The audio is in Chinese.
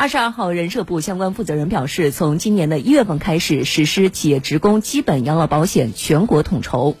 二十二号人社部相关负责人表示从今年的一月份开始实施企业职工基本养老保险全国统筹。